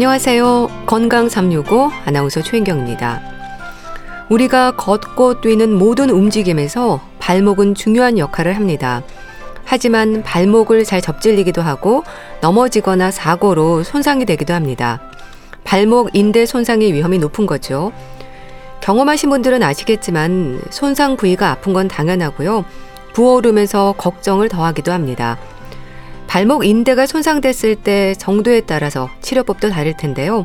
안녕하세요. 건강 365 아나운서 최인경입니다. 우리가 걷고 뛰는 모든 움직임에서 발목은 중요한 역할을 합니다. 하지만 발목을 잘 접질리기도 하고 넘어지거나 사고로 손상이 되기도 합니다. 발목 인대 손상의 위험이 높은 거죠. 경험하신 분들은 아시겠지만 손상 부위가 아픈 건 당연하고요. 부어오르면서 걱정을 더하기도 합니다. 발목 인대가 손상됐을 때 정도에 따라서 치료법도 다를 텐데요.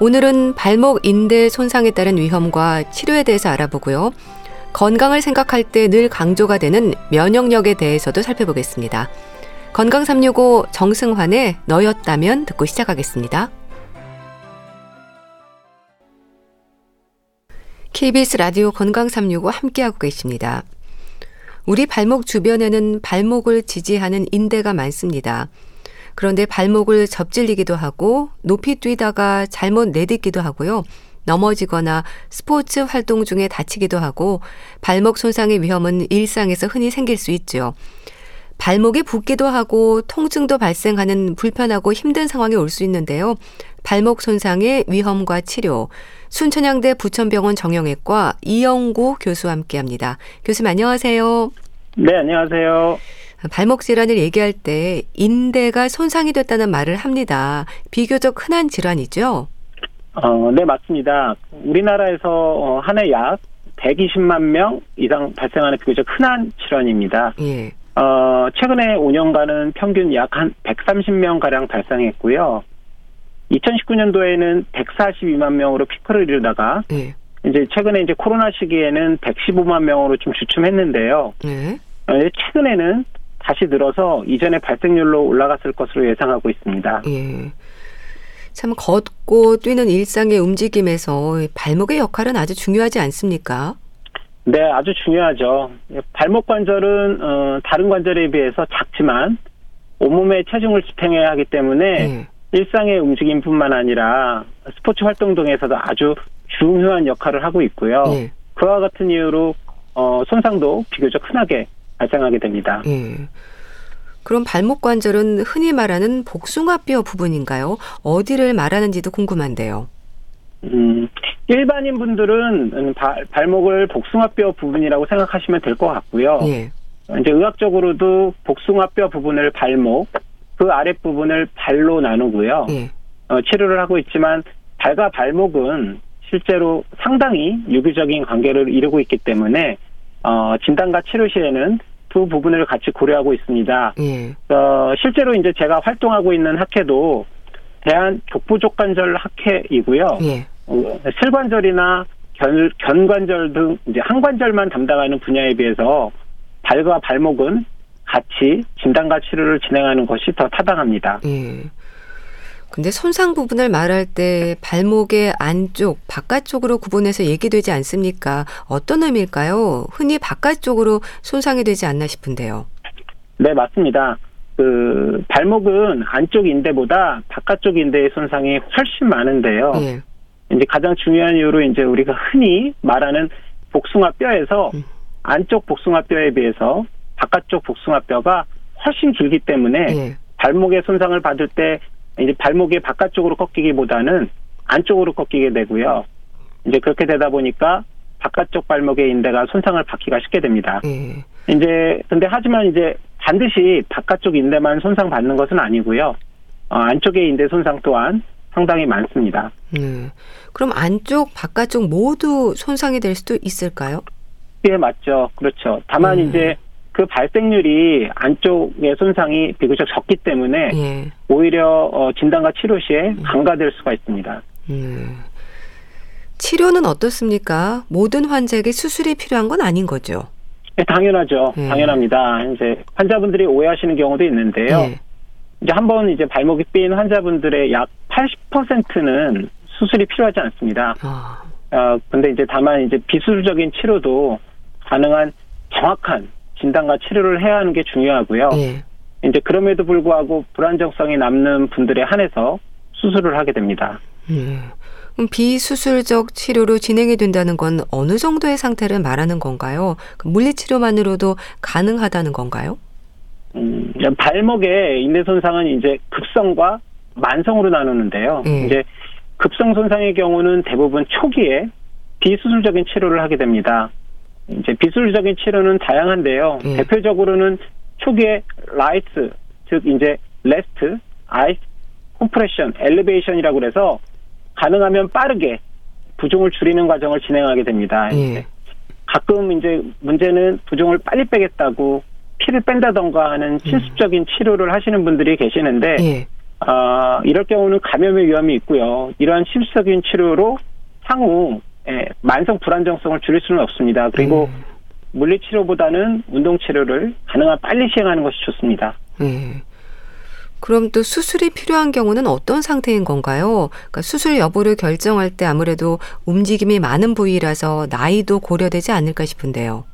오늘은 발목 인대 손상에 따른 위험과 치료에 대해서 알아보고요. 건강을 생각할 때 늘 강조가 되는 면역력에 대해서도 살펴보겠습니다. 건강 365 정승환의 너였다면 듣고 시작하겠습니다. KBS 라디오 건강 365 함께하고 계십니다. 우리 발목 주변에는 발목을 지지하는 인대가 많습니다. 그런데 발목을 접질리기도 하고 높이 뛰다가 잘못 내딛기도 하고요. 넘어지거나 스포츠 활동 중에 다치기도 하고 발목 손상의 위험은 일상에서 흔히 생길 수 있죠. 발목이 붓기도 하고 통증도 발생하는 불편하고 힘든 상황이 올 수 있는데요. 발목 손상의 위험과 치료, 순천향대 부천병원 정형외과 이영구 교수와 함께 합니다. 교수님 안녕하세요. 네, 안녕하세요. 발목 질환을 얘기할 때 인대가 손상이 됐다는 말을 합니다. 비교적 흔한 질환이죠? 어, 네, 맞습니다. 우리나라에서 어, 한해 약 120만 명 이상 발생하는 비교적 흔한 질환입니다. 예. 어, 최근에 5년간은 평균 약 한 130명 가량 발생했고요. 2019년도에는 142만 명으로 피크를 이루다가 네. 이제 최근에 이제 코로나 시기에는 115만 명으로 좀 주춤했는데요. 네. 최근에는 다시 늘어서 이전의 발생률로 올라갔을 것으로 예상하고 있습니다. 예. 참 걷고 뛰는 일상의 움직임에서 발목의 역할은 아주 중요하지 않습니까? 네, 아주 중요하죠. 발목 관절은 어, 다른 관절에 비해서 작지만 온몸의 체중을 지탱해야 하기 때문에 예. 일상의 움직임뿐만 아니라 스포츠 활동 등에서도 아주 중요한 역할을 하고 있고요. 예. 그와 같은 이유로 어, 손상도 비교적 흔하게 발생하게 됩니다. 예. 그럼 발목 관절은 흔히 말하는 복숭아뼈 부분인가요? 어디를 말하는지도 궁금한데요. 음, 일반인 분들은 발, 발목을 복숭아뼈 부분이라고 생각하시면 될 것 같고요. 예. 이제 의학적으로도 복숭아뼈 부분을 발목, 그 아랫 부분을 발로 나누고요. 예. 어, 치료를 하고 있지만 발과 발목은 실제로 상당히 유기적인 관계를 이루고 있기 때문에 어, 진단과 치료 시에는 두 부분을 같이 고려하고 있습니다. 예. 어, 실제로 이제 제가 활동하고 있는 학회도 대한 족부족관절 학회이고요. 예. 어, 슬관절이나 견, 견관절 등 이제 항관절만 담당하는 분야에 비해서 발과 발목은 같이 진단과 치료를 진행하는 것이 더 타당합니다. 예. 근데 손상 부분을 말할 때 발목의 안쪽, 바깥쪽으로 구분해서 얘기되지 않습니까? 어떤 의미일까요? 흔히 바깥쪽으로 손상이 되지 않나 싶은데요. 네, 맞습니다. 그 발목은 안쪽 인대보다 바깥쪽 인대의 손상이 훨씬 많은데요. 예. 이제 가장 중요한 이유로 이제 우리가 흔히 말하는 복숭아 뼈에서 음. 안쪽 복숭아 뼈에 비해서 바깥쪽 복숭아 뼈가 훨씬 길기 때문에 예. 발목의 손상을 받을 때 이제 발목이 바깥쪽으로 꺾이기보다는 안쪽으로 꺾이게 되고요. 이제 그렇게 되다 보니까 바깥쪽 발목의 인대가 손상을 받기가 쉽게 됩니다. 예. 이제 근데 하지만 이제 반드시 바깥쪽 인대만 손상 받는 것은 아니고요. 어, 안쪽의 인대 손상 또한 상당히 많습니다. 네. 그럼 안쪽, 바깥쪽 모두 손상이 될 수도 있을까요? 예, 맞죠. 그렇죠. 다만 음. 이제 그 발생률이 안쪽의 손상이 비교적 적기 때문에 예. 오히려 어, 진단과 치료 시에 음. 간과될 수가 있습니다. 음. 치료는 어떻습니까? 모든 환자에게 수술이 필요한 건 아닌 거죠? 네, 당연하죠. 예. 당연합니다. 이제 환자분들이 오해하시는 경우도 있는데요. 예. 이제 한 번 이제 발목이 삐인 환자분들의 약 80%는 수술이 필요하지 않습니다. 아. 어, 근데 이제 다만 이제 비수술적인 치료도 가능한 정확한 진단과 치료를 해야 하는 게 중요하고요. 예. 이제 그럼에도 불구하고 불안정성이 남는 분들에 한해서 수술을 하게 됩니다. 예. 그럼 비수술적 치료로 진행이 된다는 건 어느 정도의 상태를 말하는 건가요? 그 물리치료만으로도 가능하다는 건가요? 음, 발목의 인대 손상은 이제 급성과 만성으로 나누는데요. 예. 이제 급성 손상의 경우는 대부분 초기에 비수술적인 치료를 하게 됩니다. 이제 비수술적인 치료는 다양한데요. 예. 대표적으로는 초기에 RICE, 즉 이제 rest, ice, compression, elevation이라고 그래서 가능하면 빠르게 부종을 줄이는 과정을 진행하게 됩니다. 예. 가끔 이제 문제는 부종을 빨리 빼겠다고 피를 뺀다던가 하는 실습적인 치료를 하시는 분들이 계시는데 예. 어, 이럴 경우는 감염의 위험이 있고요. 이러한 실습적인 치료로 향후 예, 만성 불안정성을 줄일 수는 없습니다. 그리고 음. 물리 치료보다는 운동 치료를 가능한 빨리 시행하는 것이 좋습니다. 네. 그럼 또 수술이 필요한 경우는 어떤 상태인 건가요? 그러니까 수술 여부를 결정할 때 아무래도 움직임이 많은 부위라서 나이도 고려되지 않을까 싶은데요.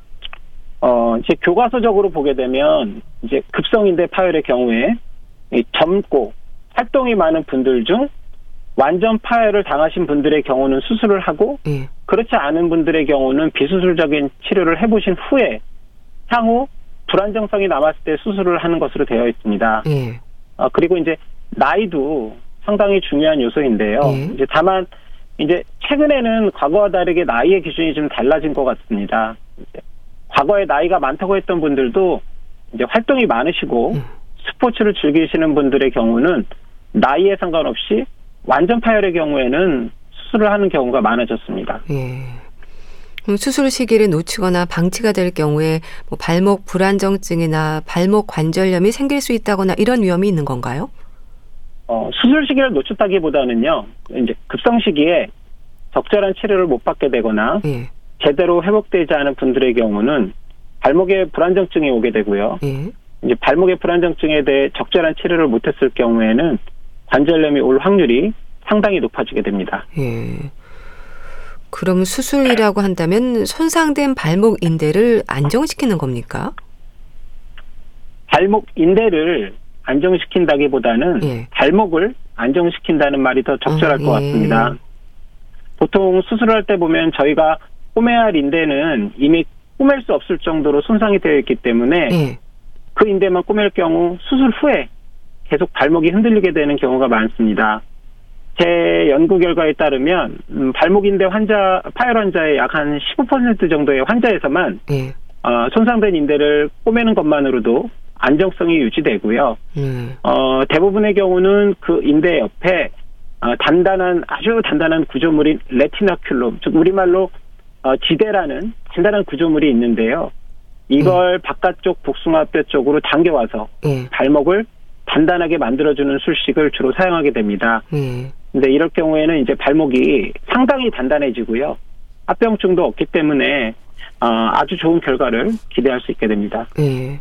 어, 이제 교과서적으로 보게 되면 이제 급성인대 파열의 경우에 젊고 활동이 많은 분들 중 완전 파열을 당하신 분들의 경우는 수술을 하고 예. 그렇지 않은 분들의 경우는 비수술적인 치료를 해보신 후에 향후 불안정성이 남았을 때 수술을 하는 것으로 되어 있습니다. 예. 어, 그리고 이제 나이도 상당히 중요한 요소인데요. 예. 이제 다만 이제 최근에는 과거와 다르게 나이의 기준이 좀 달라진 것 같습니다. 과거에 나이가 많다고 했던 분들도 이제 활동이 많으시고 음. 스포츠를 즐기시는 분들의 경우는 나이에 상관없이 완전 파열의 경우에는 수술을 하는 경우가 많아졌습니다. 예. 수술 시기를 놓치거나 방치가 될 경우에 뭐 발목 불안정증이나 발목 관절염이 생길 수 있다거나 이런 위험이 있는 건가요? 어, 수술 시기를 놓쳤다기보다는요, 이제 급성 시기에 적절한 치료를 못 받게 되거나 예. 제대로 회복되지 않은 분들의 경우는 발목에 불안정증이 오게 되고요. 예. 이제 발목의 불안정증에 대해 적절한 치료를 못했을 경우에는 관절염이 올 확률이 상당히 높아지게 됩니다. 예. 그럼 수술이라고 한다면 손상된 발목 인대를 안정시키는 겁니까? 발목 인대를 안정시킨다기보다는 예. 발목을 안정시킨다는 말이 더 적절할 아, 것 같습니다. 예. 보통 수술할 때 보면 저희가 꼬매야 할 인대는 이미 꼬맬 수 없을 정도로 손상이 되어 있기 때문에 예. 그 인대만 꼬맬 경우 수술 후에 계속 발목이 흔들리게 되는 경우가 많습니다. 제 연구 결과에 따르면 음, 발목 인대 환자 파열 환자의 약 한 15% 정도의 환자에서만 네. 어, 손상된 인대를 꼬매는 것만으로도 안정성이 유지되고요. 음. 어, 대부분의 경우는 그 인대 옆에 어, 단단한 아주 단단한 구조물인 레티나큘럼 즉 우리말로 어, 지대라는 단단한 구조물이 있는데요. 이걸 음. 바깥쪽 복숭아뼈 쪽으로 당겨와서 음. 발목을 단단하게 만들어주는 술식을 주로 사용하게 됩니다. 음. 근데 이럴 경우에는 이제 발목이 상당히 단단해지고요. 합병증도 없기 때문에 어, 아주 좋은 결과를 기대할 수 있게 됩니다. 네.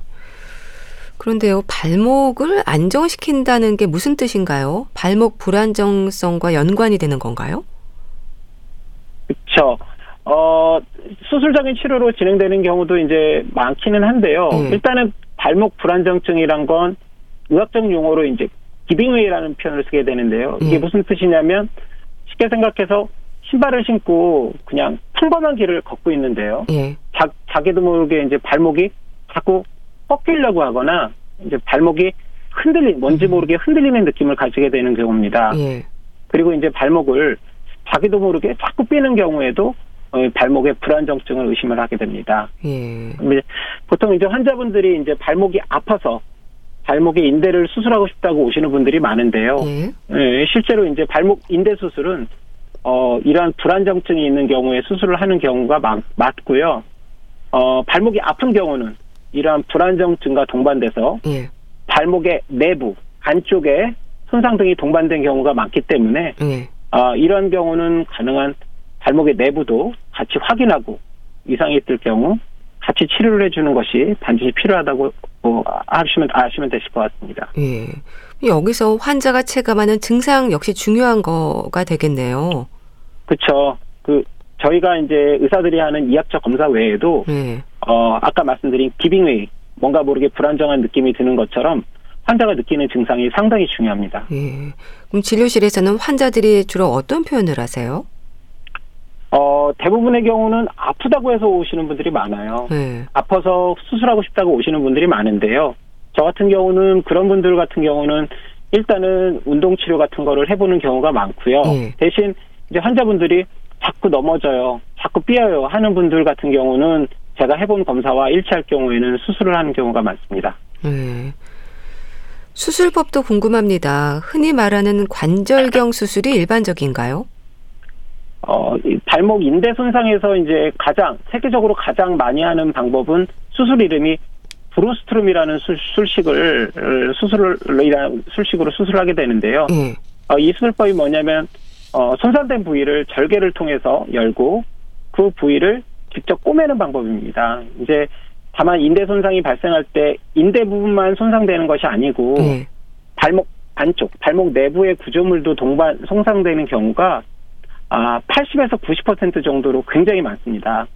그런데요, 발목을 안정시킨다는 게 무슨 뜻인가요? 발목 불안정성과 연관이 되는 건가요? 그렇죠. 어, 수술적인 치료로 진행되는 경우도 이제 많기는 한데요. 네. 일단은 발목 불안정증이란 건 의학적 용어로 이제 기빙웨이라는 표현을 쓰게 되는데요. 이게 예. 무슨 뜻이냐면 쉽게 생각해서 신발을 신고 그냥 평범한 길을 걷고 있는데요. 예. 자, 자기도 모르게 이제 발목이 자꾸 꺾이려고 하거나 이제 발목이 흔들린 뭔지 음. 모르게 흔들리는 느낌을 가지게 되는 경우입니다. 예. 그리고 이제 발목을 자기도 모르게 자꾸 삐는 경우에도 어, 발목에 불안 정증을 의심을 하게 됩니다. 예. 보통 이제 환자분들이 이제 발목이 아파서 발목의 인대를 수술하고 싶다고 오시는 분들이 많은데요. 예. 네, 실제로 이제 발목 인대 수술은 어, 이러한 불안정증이 있는 경우에 수술을 하는 경우가 많, 맞고요. 어, 발목이 아픈 경우는 이러한 불안정증과 동반돼서 예. 발목의 내부 안쪽에 손상 등이 동반된 경우가 많기 때문에 예. 어, 이런 경우는 가능한 발목의 내부도 같이 확인하고 이상이 있을 경우 같이 치료를 해주는 것이 반드시 필요하다고 뭐 아시면 아시면 되실 것 같습니다. 예. 여기서 환자가 체감하는 증상 역시 중요한 거가 되겠네요. 그렇죠. 그 저희가 이제 의사들이 하는 이학적 검사 외에도 예. 어 아까 말씀드린 기빙웨이 뭔가 모르게 불안정한 느낌이 드는 것처럼 환자가 느끼는 증상이 상당히 중요합니다. 예. 그럼 진료실에서는 환자들이 주로 어떤 표현을 하세요? 어, 대부분의 경우는 아프다고 해서 오시는 분들이 많아요. 네. 아파서 수술하고 싶다고 오시는 분들이 많은데요. 저 같은 경우는 그런 분들 같은 경우는 일단은 운동 치료 같은 거를 해보는 경우가 많고요. 네. 대신 이제 환자분들이 자꾸 넘어져요, 자꾸 삐어요 하는 분들 같은 경우는 제가 해본 검사와 일치할 경우에는 수술을 하는 경우가 많습니다. 네. 수술법도 궁금합니다. 흔히 말하는 관절경 수술이 일반적인가요? 어, 발목 인대 손상에서 이제 가장 세계적으로 가장 많이 하는 방법은 수술 이름이 브로스트룸이라는 수술식을 수술을 술식으로 수술하게 되는데요. 음. 어, 이 수술법이 뭐냐면 어, 손상된 부위를 절개를 통해서 열고 그 부위를 직접 꼬매는 방법입니다. 이제 다만 인대 손상이 발생할 때 인대 부분만 손상되는 것이 아니고 음. 발목 안쪽, 발목 내부의 구조물도 동반 손상되는 경우가 아, 80에서 90% 정도로 굉장히 많습니다.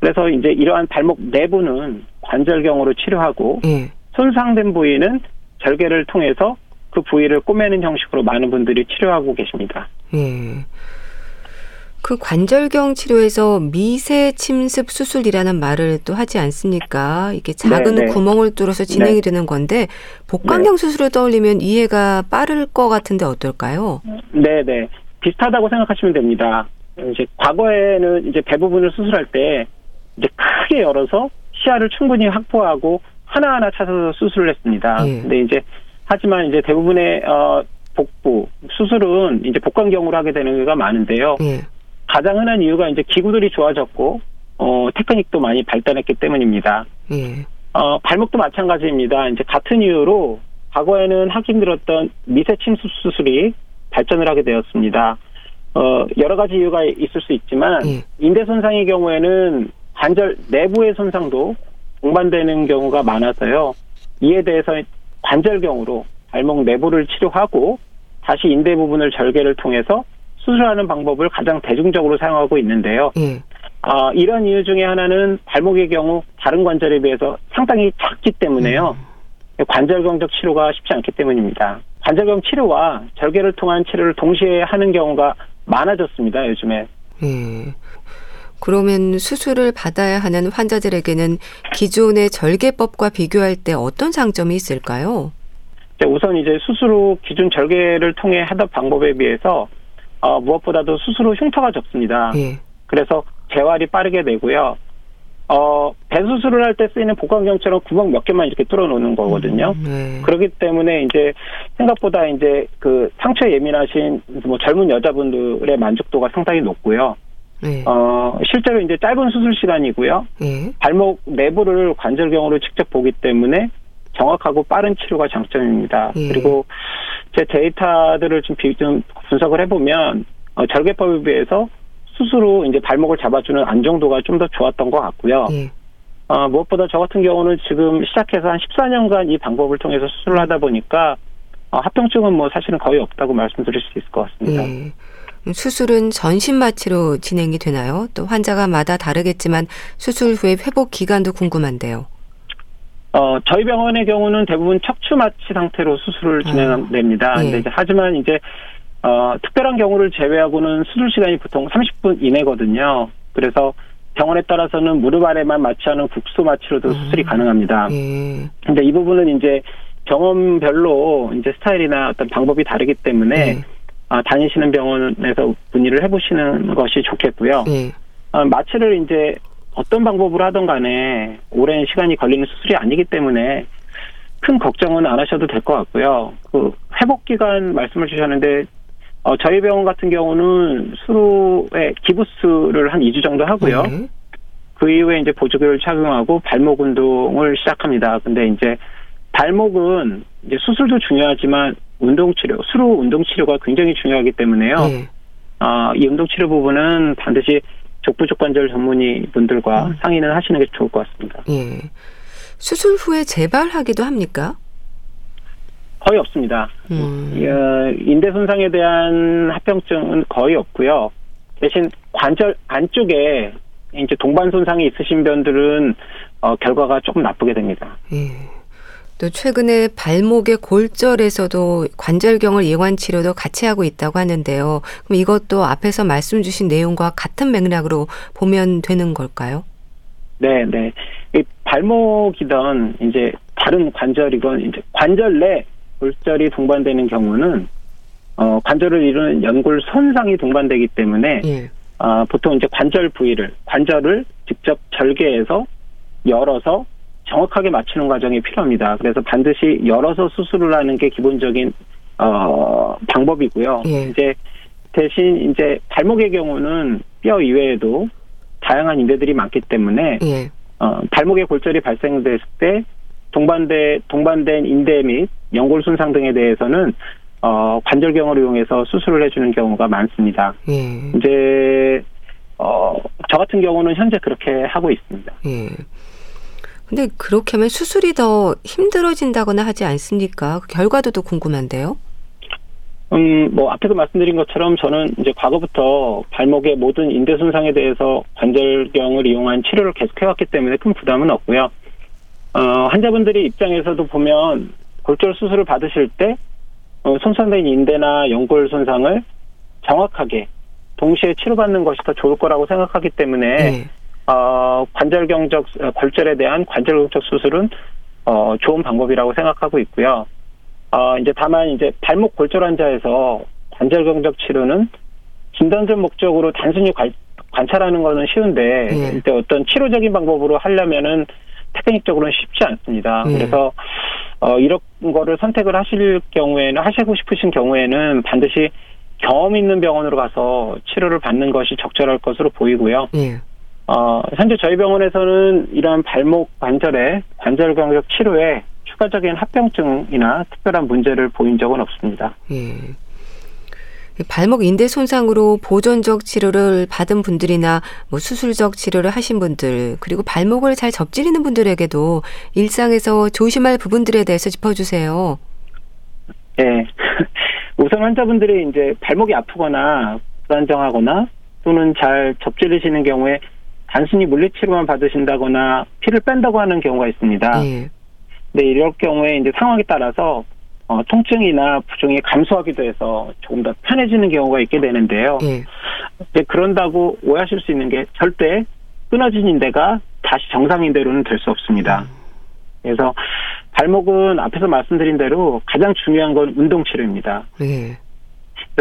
그래서 이제 이러한 발목 내부는 관절경으로 치료하고 예. 손상된 부위는 절개를 통해서 그 부위를 꼬매는 형식으로 많은 분들이 치료하고 계십니다. 예. 그 관절경 치료에서 미세 침습 수술이라는 말을 또 하지 않습니까? 이게 작은 네네. 네. 구멍을 뚫어서 진행이 네. 되는 건데 복강경 네. 수술을 떠올리면 이해가 빠를 것 같은데 어떨까요? 네, 네. 비슷하다고 생각하시면 됩니다. 이제 과거에는 이제 대부분을 수술할 때 이제 크게 열어서 시야를 충분히 확보하고 하나하나 찾아서 수술을 했습니다. 예. 근데 이제 하지만 이제 대부분의 어 복부 수술은 이제 복강경으로 하게 되는 경우가 많은데요. 예. 가장 흔한 이유가 이제 기구들이 좋아졌고 어 테크닉도 많이 발달했기 때문입니다. 예. 어 발목도 마찬가지입니다. 이제 같은 이유로 과거에는 하기 힘들었던 미세 침수 수술이 발전을 하게 되었습니다. 어, 여러 가지 이유가 있을 수 있지만 예. 인대 손상의 경우에는 관절 내부의 손상도 동반되는 경우가 많아서요. 이에 대해서 관절경으로 발목 내부를 치료하고 다시 인대 부분을 절개를 통해서 수술하는 방법을 가장 대중적으로 사용하고 있는데요. 예. 어, 이런 이유 중에 하나는 발목의 경우 다른 관절에 비해서 상당히 작기 때문에요. 음. 관절경적 치료가 쉽지 않기 때문입니다. 관절경 치료와 절개를 통한 치료를 동시에 하는 경우가 많아졌습니다, 요즘에. 예. 그러면 수술을 받아야 하는 환자들에게는 기존의 절개법과 비교할 때 어떤 장점이 있을까요? 우선 이제 수술 후 기존 절개를 통해 하던 방법에 비해서 어, 무엇보다도 수술 후 흉터가 적습니다. 예. 그래서 재활이 빠르게 되고요. 어, 배 수술을 할 때 쓰이는 복강경처럼 구멍 몇 개만 이렇게 뚫어 놓는 거거든요. 음, 네. 그렇기 때문에 이제 생각보다 이제 그 상처에 예민하신 뭐 젊은 여자분들의 만족도가 상당히 높고요. 네. 어, 실제로 이제 짧은 수술 시간이고요. 네. 발목 내부를 관절경으로 직접 보기 때문에 정확하고 빠른 치료가 장점입니다. 네. 그리고 제 데이터들을 좀, 비, 좀 분석을 해보면 어, 절개법에 비해서 수술 후 이제 발목을 잡아주는 안정도가 좀 더 좋았던 것 같고요. 예. 어, 무엇보다 저 같은 경우는 지금 시작해서 한 14년간 이 방법을 통해서 수술을 하다 보니까 어, 합병증은 뭐 사실은 거의 없다고 말씀드릴 수 있을 것 같습니다. 예. 수술은 전신 마취로 진행이 되나요? 또 환자가 마다 다르겠지만 수술 후에 회복 기간도 궁금한데요. 어, 저희 병원의 경우는 대부분 척추 마취 상태로 수술을 아, 진행됩니다. 아, 예. 근데 이제 하지만 이제 어, 특별한 경우를 제외하고는 수술 시간이 보통 30분 이내거든요. 그래서 병원에 따라서는 무릎 아래만 마취하는 국소 마취로도 음. 수술이 가능합니다. 예. 근데 이 부분은 이제 병원별로 이제 스타일이나 어떤 방법이 다르기 때문에 예. 아, 다니시는 병원에서 문의를 해보시는 것이 좋겠고요. 예. 아, 마취를 이제 어떤 방법으로 하던 간에 오랜 시간이 걸리는 수술이 아니기 때문에 큰 걱정은 안 하셔도 될 것 같고요. 그 회복 기간 말씀을 주셨는데 어, 저희 병원 같은 경우는 수로에 기부스를 한 2주 정도 하고요. 네. 그 이후에 이제 보조기를 착용하고 발목 운동을 시작합니다. 근데 이제 발목은 이제 수술도 중요하지만 운동 치료, 수로 운동 치료가 굉장히 중요하기 때문에요. 네. 어, 이 운동 치료 부분은 반드시 족부족관절 전문의 분들과 음. 상의는 하시는 게 좋을 것 같습니다. 예. 수술 후에 재발하기도 합니까? 거의 없습니다. 음. 어, 인대 손상에 대한 합병증은 거의 없고요. 대신 관절 안쪽에 이제 동반 손상이 있으신 분들은 어, 결과가 조금 나쁘게 됩니다. 예. 또 최근에 발목의 골절에서도 관절경을 예관 치료도 같이 하고 있다고 하는데요. 그럼 이것도 앞에서 말씀 주신 내용과 같은 맥락으로 보면 되는 걸까요? 네, 네. 이 발목이던 이제 다른 관절이건 이제 관절 내 골절이 동반되는 경우는 어, 관절을 이루는 연골 손상이 동반되기 때문에 예. 어, 보통 이제 관절 부위를 관절을 직접 절개해서 열어서 정확하게 맞추는 과정이 필요합니다. 그래서 반드시 열어서 수술을 하는 게 기본적인 어, 방법이고요. 예. 이제 대신 이제 발목의 경우는 뼈 이외에도 다양한 인대들이 많기 때문에 예. 어, 발목에 골절이 발생됐을 때 동반대 동반된 인대 및 연골 손상 등에 대해서는 어, 관절경을 이용해서 수술을 해주는 경우가 많습니다. 예. 이제 어, 저 같은 경우는 현재 그렇게 하고 있습니다. 예. 근데 그렇게 하면 수술이 더 힘들어진다거나 하지 않습니까? 그 결과도 또 궁금한데요. 음, 뭐 앞에서 말씀드린 것처럼 저는 이제 과거부터 발목의 모든 인대 손상에 대해서 관절경을 이용한 치료를 계속해왔기 때문에 큰 부담은 없고요. 어, 환자분들이 입장에서도 보면 골절 수술을 받으실 때 어, 손상된 인대나 연골 손상을 정확하게 동시에 치료받는 것이 더 좋을 거라고 생각하기 때문에 네. 어, 관절경적 어, 골절에 대한 관절경적 수술은 어, 좋은 방법이라고 생각하고 있고요. 어, 이제 다만 이제 발목 골절 환자에서 관절경적 치료는 진단적 목적으로 단순히 관, 관찰하는 거는 쉬운데 예. 이제 어떤 치료적인 방법으로 하려면은 테크닉적으로는 쉽지 않습니다. 예. 그래서 어 이런 거를 선택을 하실 경우에는 하시고 싶으신 경우에는 반드시 경험 있는 병원으로 가서 치료를 받는 것이 적절할 것으로 보이고요. 예. 어 현재 저희 병원에서는 이러한 발목 관절의 관절 경적 치료에 추가적인 합병증이나 특별한 문제를 보인 적은 없습니다. 예. 발목 인대 손상으로 보존적 치료를 받은 분들이나 뭐 수술적 치료를 하신 분들 그리고 발목을 잘 접지르는 분들에게도 일상에서 조심할 부분들에 대해서 짚어주세요. 네, 우선 환자분들이 이제 발목이 아프거나 불안정하거나 또는 잘 접지르시는 경우에 단순히 물리치료만 받으신다거나 피를 뺀다고 하는 경우가 있습니다. 네. 네, 이럴 경우에 이제 상황에 따라서 어, 통증이나 부종이 감소하기도 해서 조금 더 편해지는 경우가 있게 되는데요. 예. 이제 그런다고 오해하실 수 있는 게 절대 끊어진 인대가 다시 정상 인대로는 될 수 없습니다. 음. 그래서 발목은 앞에서 말씀드린 대로 가장 중요한 건 운동 치료입니다. 예.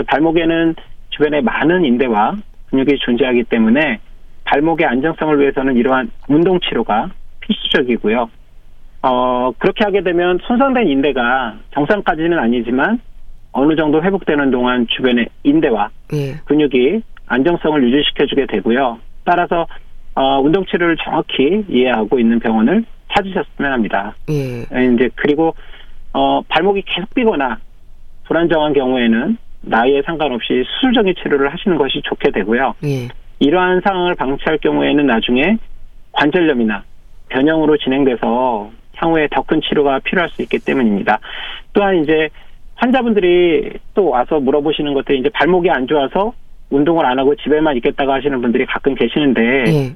발목에는 주변에 많은 인대와 근육이 존재하기 때문에 발목의 안정성을 위해서는 이러한 운동 치료가 필수적이고요. 어, 그렇게 하게 되면 손상된 인대가 정상까지는 아니지만 어느 정도 회복되는 동안 주변의 인대와 예. 근육이 안정성을 유지시켜주게 되고요. 따라서 어, 운동 치료를 정확히 이해하고 있는 병원을 찾으셨으면 합니다. 예. 예. 이제 그리고 어, 발목이 계속 삐거나 불안정한 경우에는 나이에 상관없이 수술적인 치료를 하시는 것이 좋게 되고요. 예. 이러한 상황을 방치할 경우에는 나중에 관절염이나 변형으로 진행돼서 향후에 더 큰 치료가 필요할 수 있기 때문입니다. 또한 이제 환자분들이 또 와서 물어보시는 것들이 이제 발목이 안 좋아서 운동을 안 하고 집에만 있겠다고 하시는 분들이 가끔 계시는데 네.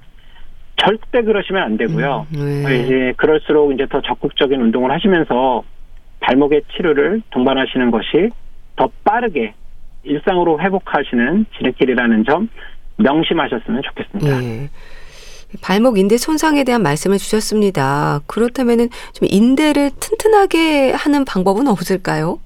절대 그러시면 안 되고요. 음, 네. 이제 그럴수록 이제 더 적극적인 운동을 하시면서 발목의 치료를 동반하시는 것이 더 빠르게 일상으로 회복하시는 지름길이라는 점 명심하셨으면 좋겠습니다. 네. 발목 인대 손상에 대한 말씀을 주셨습니다. 그렇다면은 좀 인대를 튼튼하게 하는 방법은 없을까요?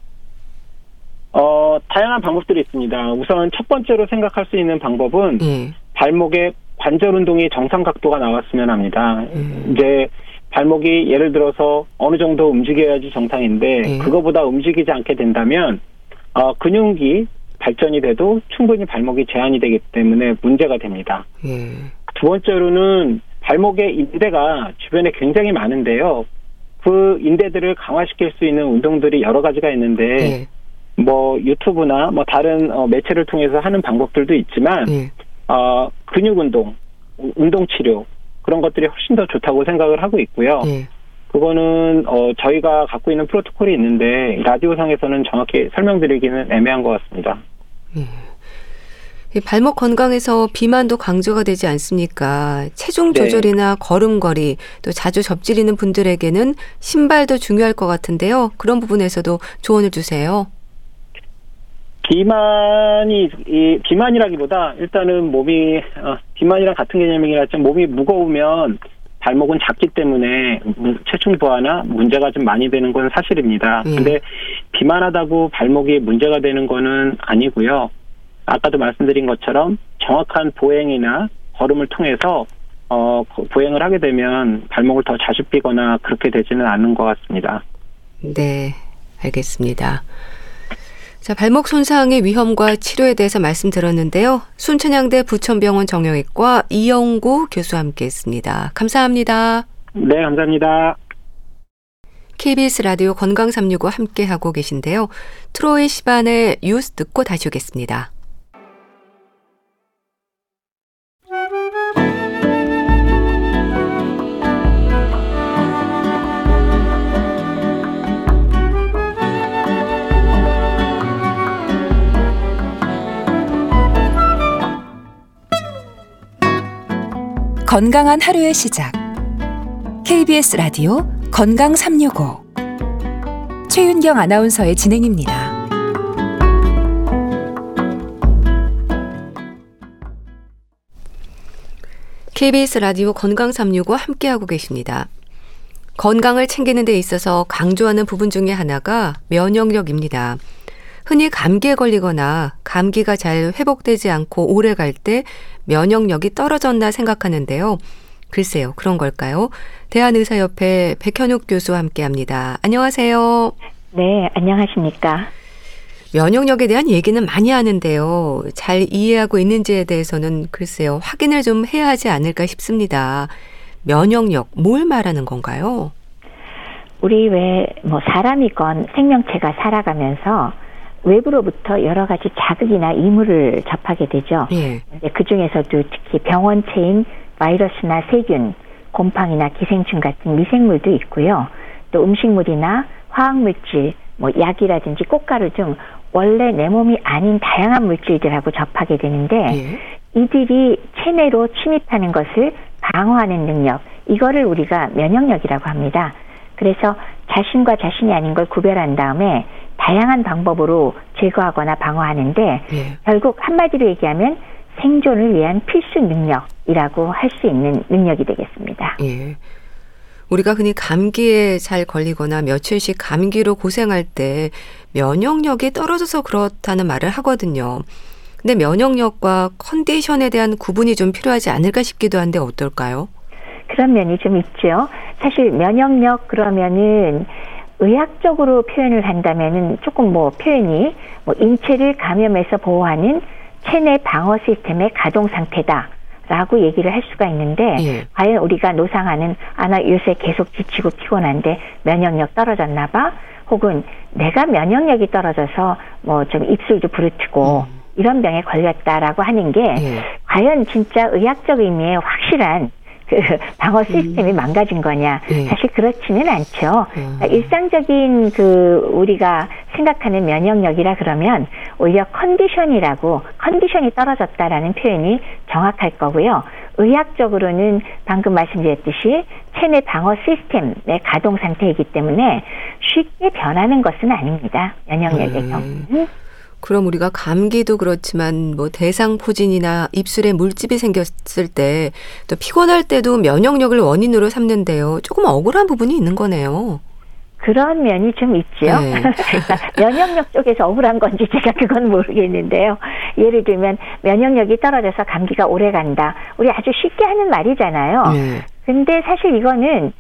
어, 다양한 방법들이 있습니다. 우선 첫 번째로 생각할 수 있는 방법은 예. 발목의 관절 운동이 정상 각도가 나왔으면 합니다. 예. 이제 발목이 예를 들어서 어느 정도 움직여야지 정상인데 예. 그거보다 움직이지 않게 된다면 어, 근육이 발전이 돼도 충분히 발목이 제한이 되기 때문에 문제가 됩니다. 예. 두 번째로는 발목의 인대가 주변에 굉장히 많은데요. 그 인대들을 강화시킬 수 있는 운동들이 여러 가지가 있는데 네. 뭐 유튜브나 뭐 다른 어, 매체를 통해서 하는 방법들도 있지만 네. 어, 근육 운동, 운동 치료 그런 것들이 훨씬 더 좋다고 생각을 하고 있고요. 네. 그거는 어, 저희가 갖고 있는 프로토콜이 있는데 라디오상에서는 정확히 설명드리기는 애매한 것 같습니다. 네. 발목 건강에서 비만도 강조가 되지 않습니까? 체중 네. 조절이나 네. 걸음걸이 또 자주 접질리는 분들에게는 신발도 중요할 것 같은데요. 그런 부분에서도 조언을 주세요. 비만이 이 비만이라기보다 일단은 몸이 어, 비만이랑 같은 개념이긴 하지만 몸이 무거우면 발목은 작기 때문에 체중 부하나 문제가 좀 많이 되는 건 사실입니다. 예. 근데 비만하다고 발목이 문제가 되는 거는 아니고요. 아까도 말씀드린 것처럼 정확한 보행이나 걸음을 통해서 어, 보행을 하게 되면 발목을 더 자주 삐거나 그렇게 되지는 않는 것 같습니다. 네, 알겠습니다. 자, 발목 손상의 위험과 치료에 대해서 말씀드렸는데요. 순천향대 부천병원 정형외과 이영구 교수와 함께 했습니다. 감사합니다. 네, 감사합니다. KBS 라디오 건강 365 함께하고 계신데요. 트로이 시반의 뉴스 듣고 다시 오겠습니다. 건강한 하루의 시작. KBS 라디오 건강 365. 최윤경 아나운서의 진행입니다. KBS 라디오 건강 365 함께하고 계십니다. 건강을 챙기는 데 있어서 강조하는 부분 중에 하나가 면역력입니다. 흔히 감기에 걸리거나 감기가 잘 회복되지 않고 오래 갈 때 면역력이 떨어졌나 생각하는데요. 글쎄요, 그런 걸까요? 대한의사협회 백현욱 교수와 함께 합니다. 안녕하세요. 네, 안녕하십니까. 면역력에 대한 얘기는 많이 하는데요. 잘 이해하고 있는지에 대해서는 글쎄요, 확인을 좀 해야 하지 않을까 싶습니다. 면역력, 뭘 말하는 건가요? 우리 왜 뭐 사람이건 생명체가 살아가면서 외부로부터 여러 가지 자극이나 이물을 접하게 되죠. 예. 그 중에서도 특히 병원체인 바이러스나 세균, 곰팡이나 기생충 같은 미생물도 있고요. 또 음식물이나 화학물질, 뭐 약이라든지 꽃가루 등 원래 내 몸이 아닌 다양한 물질들하고 접하게 되는데 예. 이들이 체내로 침입하는 것을 방어하는 능력, 이거를 우리가 면역력이라고 합니다. 그래서 자신과 자신이 아닌 걸 구별한 다음에 다양한 방법으로 제거하거나 방어하는데 예. 결국 한마디로 얘기하면 생존을 위한 필수 능력이라고 할 수 있는 능력이 되겠습니다. 예. 우리가 흔히 감기에 잘 걸리거나 며칠씩 감기로 고생할 때 면역력이 떨어져서 그렇다는 말을 하거든요. 근데 면역력과 컨디션에 대한 구분이 좀 필요하지 않을까 싶기도 한데 어떨까요? 그런 면이 좀 있죠. 사실 면역력 그러면은 의학적으로 표현을 한다면은 조금 뭐 표현이 뭐 인체를 감염에서 보호하는 체내 방어 시스템의 가동 상태다. 라고 얘기를 할 수가 있는데 예. 과연 우리가 노상하는 아나 요새 계속 지치고 피곤한데 면역력 떨어졌나 봐 혹은 내가 면역력이 떨어져서 뭐 좀 입술도 부르트고 음. 이런 병에 걸렸다라고 하는 게 예. 과연 진짜 의학적 의미의 확실한 그 방어 시스템이 음. 망가진 거냐? 네. 사실 그렇지는 않죠. 음. 일상적인 그 우리가 생각하는 면역력이라 그러면 오히려 컨디션이라고 컨디션이 떨어졌다라는 표현이 정확할 거고요. 의학적으로는 방금 말씀드렸듯이 체내 방어 시스템의 가동 상태이기 때문에 쉽게 변하는 것은 아닙니다. 면역력의 음. 경우는. 그럼 우리가 감기도 그렇지만 뭐 대상포진이나 입술에 물집이 생겼을 때 또 피곤할 때도 면역력을 원인으로 삼는데요. 조금 억울한 부분이 있는 거네요. 그런 면이 좀 있죠. 네. 면역력 쪽에서 억울한 건지 제가 그건 모르겠는데요. 예를 들면 면역력이 떨어져서 감기가 오래 간다. 우리 아주 쉽게 하는 말이잖아요. 네. 근데 사실 이거는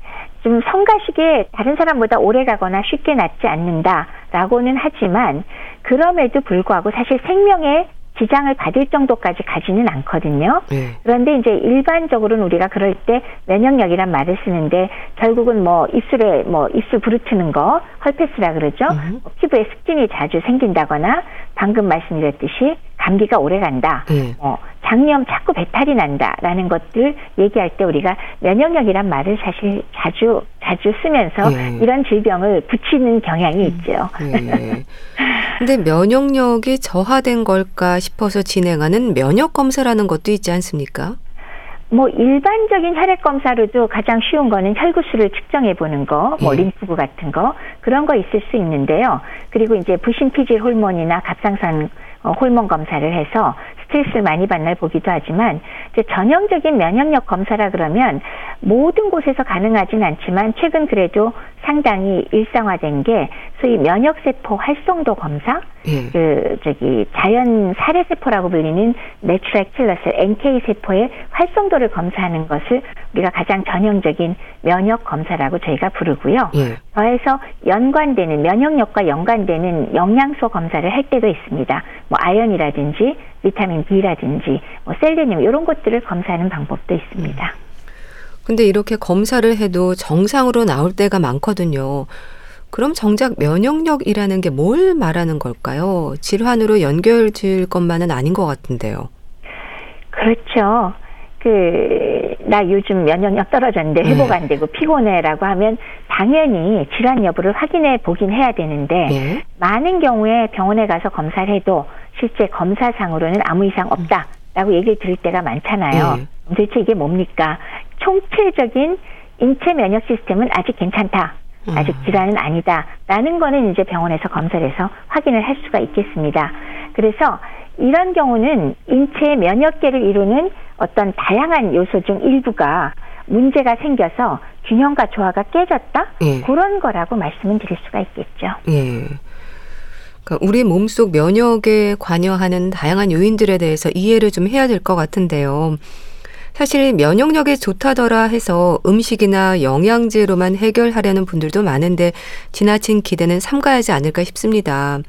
좀 성가시게 다른 사람보다 오래 가거나 쉽게 낫지 않는다라고는 하지만 그럼에도 불구하고 사실 생명의 지장을 받을 정도까지 가지는 않거든요. 네. 그런데 이제 일반적으로는 우리가 그럴 때 면역력이란 말을 쓰는데 결국은 뭐 입술에 뭐 입술 부르트는 거 헐페스라 그러죠. 음. 피부에 습진이 자주 생긴다거나 방금 말씀드렸듯이 감기가 오래 간다. 네. 뭐 장염 자꾸 배탈이 난다라는 것들 얘기할 때 우리가 면역력이란 말을 사실 자주 자주 쓰면서 네. 이런 질병을 붙이는 경향이 음. 있죠. 네. 근데 면역력이 저하된 걸까 싶어서 진행하는 면역 검사라는 것도 있지 않습니까? 뭐 일반적인 혈액 검사로도 가장 쉬운 거는 혈구수를 측정해 보는 거, 뭐 예. 림프구 같은 거 그런 거 있을 수 있는데요. 그리고 이제 부신 피질 호르몬이나 갑상선 어, 호르몬 검사를 해서 스트레스를 많이 받는 날 보기도 하지만 전형적인 면역력 검사라 그러면 모든 곳에서 가능하진 않지만 최근 그래도 상당히 일상화된 게 소위 면역세포 활성도 검사, 예. 그 저기 자연 살해세포라고 불리는 natural killer cell NK 세포의 활성도를 검사하는 것을 우리가 가장 전형적인 면역 검사라고 저희가 부르고요. 예. 더해서 연관되는 면역력과 연관되는 영양소 검사를 할 때도 있습니다. 뭐 아연이라든지 비타민 B라든지 뭐 셀레늄 이런 것들 을 검사하는 방법도 있습니다. 근데 이렇게 검사를 해도 정상으로 나올 때가 많거든요. 그럼 정작 면역력이라는 게 뭘 말하는 걸까요? 질환으로 연결질 것만은 아닌 것 같은데요. 그렇죠. 그, 나 요즘 면역력 떨어졌는데 네. 회복 안 되고 피곤해라고 하면 당연히 질환 여부를 확인해 보긴 해야 되는데 네. 많은 경우에 병원에 가서 검사를 해도 실제 검사상으로는 아무 이상 없다 라고 얘기를 들을 때가 많잖아요. 네. 도대체 이게 뭡니까? 총체적인 인체 면역 시스템은 아직 괜찮다. 아직 음. 질환은 아니다 라는 거는 이제 병원에서 검사를 해서 확인을 할 수가 있겠습니다. 그래서 이런 경우는 인체 면역계를 이루는 어떤 다양한 요소 중 일부가 문제가 생겨서 균형과 조화가 깨졌다 예. 그런 거라고 말씀을 드릴 수가 있겠죠. 예. 그러니까 우리 몸속 면역에 관여하는 다양한 요인들에 대해서 이해를 좀 해야 될 것 같은데요. 사실 면역력이 좋다더라 해서 음식이나 영양제로만 해결하려는 분들도 많은데 지나친 기대는 삼가하지 않을까 싶습니다.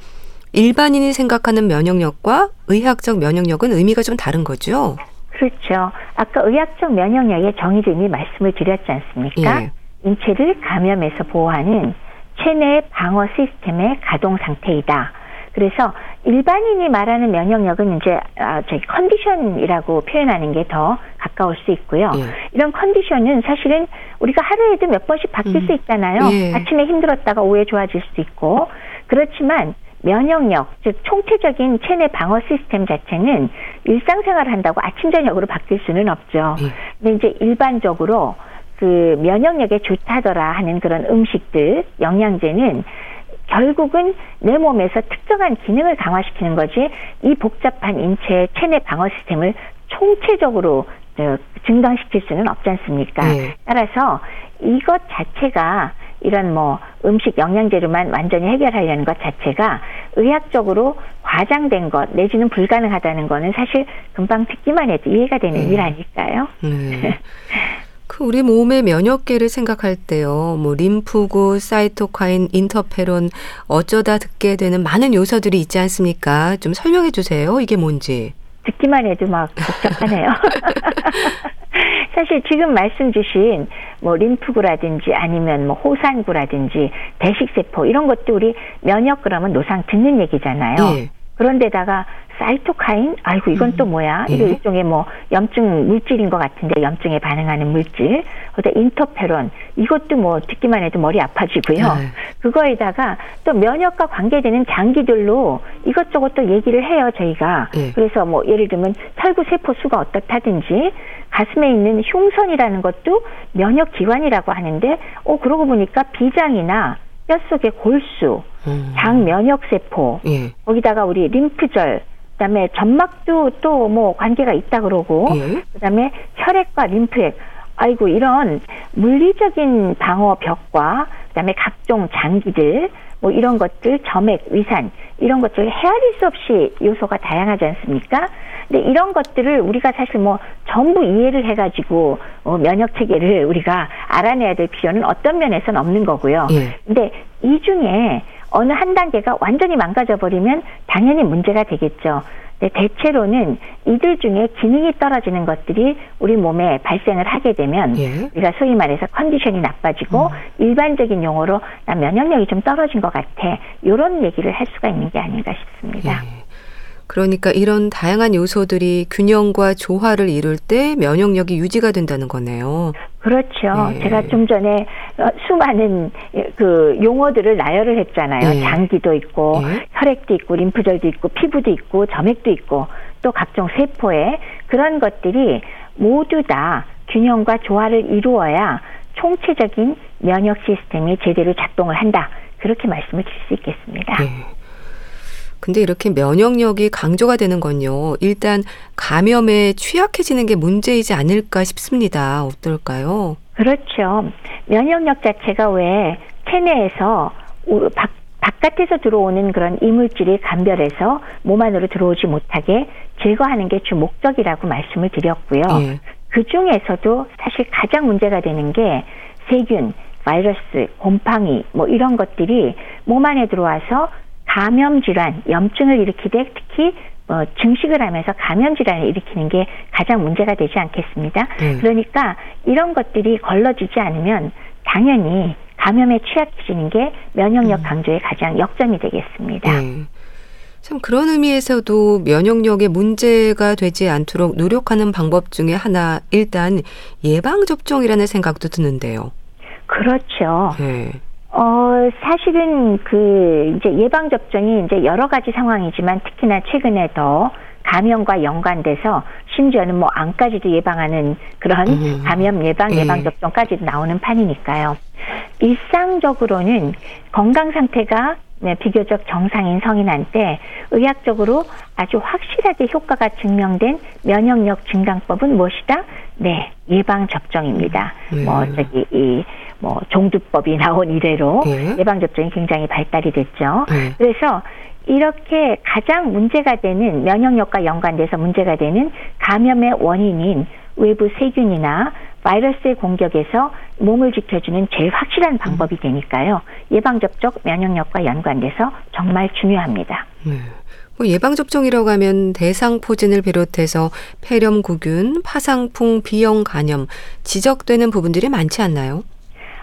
일반인이 생각하는 면역력과 의학적 면역력은 의미가 좀 다른 거죠? 그렇죠. 아까 의학적 면역력의 정의를 이미 말씀을 드렸지 않습니까? 예. 인체를 감염에서 보호하는 체내 방어 시스템의 가동 상태이다. 그래서 일반인이 말하는 면역력은 이제 아, 저희 컨디션이라고 표현하는 게 더 가까울 수 있고요. 예. 이런 컨디션은 사실은 우리가 하루에도 몇 번씩 바뀔 음. 수 있잖아요. 예. 아침에 힘들었다가 오후에 좋아질 수도 있고 그렇지만 면역력, 즉 총체적인 체내 방어 시스템 자체는 일상생활을 한다고 아침 저녁으로 바뀔 수는 없죠. 예. 근데 이제 일반적으로 그 면역력에 좋다더라 하는 그런 음식들, 영양제는 결국은 내 몸에서 특정한 기능을 강화시키는 거지 이 복잡한 인체의 체내 방어 시스템을 총체적으로 증강시킬 수는 없지 않습니까? 네. 따라서 이것 자체가 이런 뭐 음식 영양제로만 완전히 해결하려는 것 자체가 의학적으로 과장된 것 내지는 불가능하다는 거는 사실 금방 듣기만 해도 이해가 되는 네. 일 아닐까요? 네. 그 우리 몸의 면역계를 생각할 때요. 뭐 림프구, 사이토카인, 인터페론 어쩌다 듣게 되는 많은 요소들이 있지 않습니까? 좀 설명해 주세요. 이게 뭔지. 듣기만 해도 막 복잡하네요. 사실 지금 말씀 주신 뭐 림프구라든지 아니면 뭐 호산구라든지 대식세포 이런 것도 우리 면역 그러면 노상 듣는 얘기잖아요. 예. 그런데다가 사이토카인, 아이고 이건 음. 또 뭐야? 이거 예? 일종의 뭐 염증 물질인 것 같은데 염증에 반응하는 물질. 그다음 인터페론, 이것도 뭐 듣기만 해도 머리 아파지고요. 네. 그거에다가 또 면역과 관계되는 장기들로 이것저것 또 얘기를 해요 저희가. 네. 그래서 뭐 예를 들면 혈구 세포 수가 어떻다든지 가슴에 있는 흉선이라는 것도 면역 기관이라고 하는데, 어 그러고 보니까 비장이나 뼛속의 골수, 음. 장 면역 세포, 예. 거기다가 우리 림프절, 그다음에 점막도 또 뭐 관계가 있다 그러고, 예. 그다음에 혈액과 림프액, 아이고 이런 물리적인 방어벽과 그다음에 각종 장기들 뭐 이런 것들 점액 위산 이런 것들 헤아릴 수 없이 요소가 다양하지 않습니까? 근데 이런 것들을 우리가 사실 뭐 전부 이해를 해가지고 어, 면역 체계를 우리가 알아내야 될 필요는 어떤 면에서는 없는 거고요. 예. 근데 이 중에 어느 한 단계가 완전히 망가져 버리면 당연히 문제가 되겠죠. 네, 대체로는 이들 중에 기능이 떨어지는 것들이 우리 몸에 발생을 하게 되면 예. 우리가 소위 말해서 컨디션이 나빠지고 음. 일반적인 용어로 나 면역력이 좀 떨어진 것 같아 이런 얘기를 할 수가 있는 게 아닌가 싶습니다. 예. 그러니까 이런 다양한 요소들이 균형과 조화를 이룰 때 면역력이 유지가 된다는 거네요. 그렇죠. 네. 제가 좀 전에 어, 수많은 그 용어들을 나열을 했잖아요. 네. 장기도 있고 네. 혈액도 있고 림프절도 있고 피부도 있고 점액도 있고 또 각종 세포에 그런 것들이 모두 다 균형과 조화를 이루어야 총체적인 면역 시스템이 제대로 작동을 한다. 그렇게 말씀을 드릴 수 있겠습니다. 네. 근데 이렇게 면역력이 강조가 되는 건요. 일단 감염에 취약해지는 게 문제이지 않을까 싶습니다. 어떨까요? 그렇죠. 면역력 자체가 왜 체내에서 바, 바깥에서 들어오는 그런 이물질이 감별해서 몸 안으로 들어오지 못하게 제거하는 게 주 목적이라고 말씀을 드렸고요. 예. 그 중에서도 사실 가장 문제가 되는 게 세균, 바이러스, 곰팡이 뭐 이런 것들이 몸 안에 들어와서 감염 질환, 염증을 일으키되 특히 어, 증식을 하면서 감염 질환을 일으키는 게 가장 문제가 되지 않겠습니다. 네. 그러니까 이런 것들이 걸러지지 않으면 당연히 감염에 취약해지는 게 면역력 음. 강조의 가장 역점이 되겠습니다. 네. 참 그런 의미에서도 면역력에 문제가 되지 않도록 노력하는 방법 중에 하나 일단 예방 접종이라는 생각도 드는데요. 그렇죠. 네. 어, 사실은 그 이제 예방 접종이 이제 여러 가지 상황이지만 특히나 최근에 더 감염과 연관돼서 심지어는 뭐 암까지도 예방하는 그런 음. 감염 예방 예. 예방 접종까지도 나오는 판이니까요. 일상적으로는 건강 상태가 네, 비교적 정상인 성인한테 의학적으로 아주 확실하게 효과가 증명된 면역력 증강법은 무엇이다? 네, 예방 접종입니다. 네. 뭐 저기 이 뭐 종두법이 나온 이래로 네. 예방 접종이 굉장히 발달이 됐죠. 네. 그래서 이렇게 가장 문제가 되는 면역력과 연관돼서 문제가 되는 감염의 원인인 외부 세균이나 바이러스의 공격에서 몸을 지켜주는 제일 확실한 방법이 되니까요. 예방접종 면역력과 연관돼서 정말 중요합니다. 네. 뭐 예방접종이라고 하면 대상포진을 비롯해서 폐렴구균, 파상풍, 비형 간염 지적되는 부분들이 많지 않나요?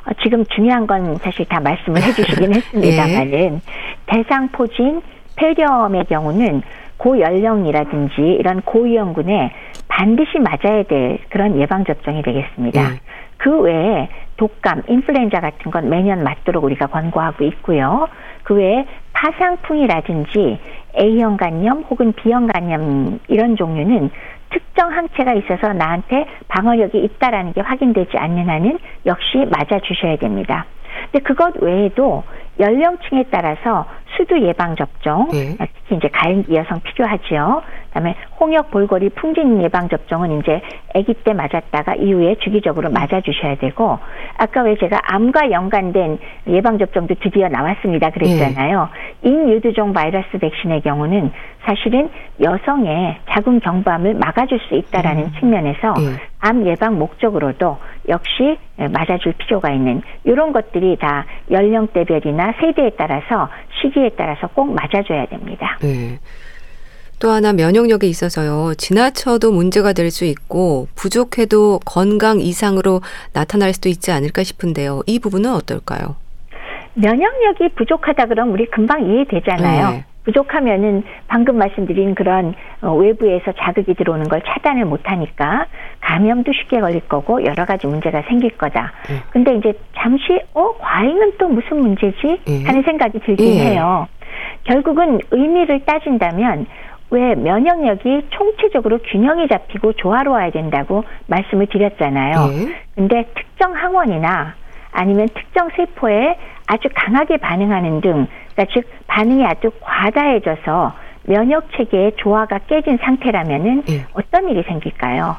어, 지금 중요한 건 사실 다 말씀을 해주시긴 했습니다만은 예. 대상포진, 폐렴의 경우는 고연령이라든지 이런 고위험군에 반드시 맞아야 될 그런 예방접종이 되겠습니다. 네. 그 외에 독감, 인플루엔자 같은 건 매년 맞도록 우리가 권고하고 있고요. 그 외에 파상풍이라든지 A형 간염 혹은 B형 간염 이런 종류는 특정 항체가 있어서 나한테 방어력이 있다라는 게 확인되지 않는 한은 역시 맞아 주셔야 됩니다. 근데 그것 외에도 연령층에 따라서 수두 예방 접종, 네. 특히 이제 가임기 여성 필요하죠. 그다음에 홍역 볼거리 풍진 예방 접종은 이제 아기 때 맞았다가 이후에 주기적으로 맞아 주셔야 되고 아까 왜 제가 암과 연관된 예방 접종도 드디어 나왔습니다 그랬잖아요. 네. 인유두종 바이러스 백신의 경우는 사실은 여성의 자궁 경부암을 막아줄 수 있다라는 음. 측면에서 네. 암 예방 목적으로도 역시 맞아줄 필요가 있는 이런 것들이 다 연령대별이나 세대에 따라서 시기에 따라서 꼭 맞아줘야 됩니다. 네. 또 하나 면역력에 있어서요. 지나쳐도 문제가 될 수 있고 부족해도 건강 이상으로 나타날 수도 있지 않을까 싶은데요. 이 부분은 어떨까요? 면역력이 부족하다 그러면 우리 금방 이해되잖아요. 네. 부족하면은 방금 말씀드린 그런 어, 외부에서 자극이 들어오는 걸 차단을 못하니까 감염도 쉽게 걸릴 거고 여러 가지 문제가 생길 거다. 네. 근데 이제 잠시 어 과잉은 또 무슨 문제지 네. 하는 생각이 들긴 네. 해요. 결국은 의미를 따진다면 왜 면역력이 총체적으로 균형이 잡히고 조화로워야 된다고 말씀을 드렸잖아요. 네. 근데 특정 항원이나 아니면 특정 세포에 아주 강하게 반응하는 등, 그러니까 즉 반응이 아주 과다해져서 면역 체계의 조화가 깨진 상태라면은 네. 어떤 일이 생길까요?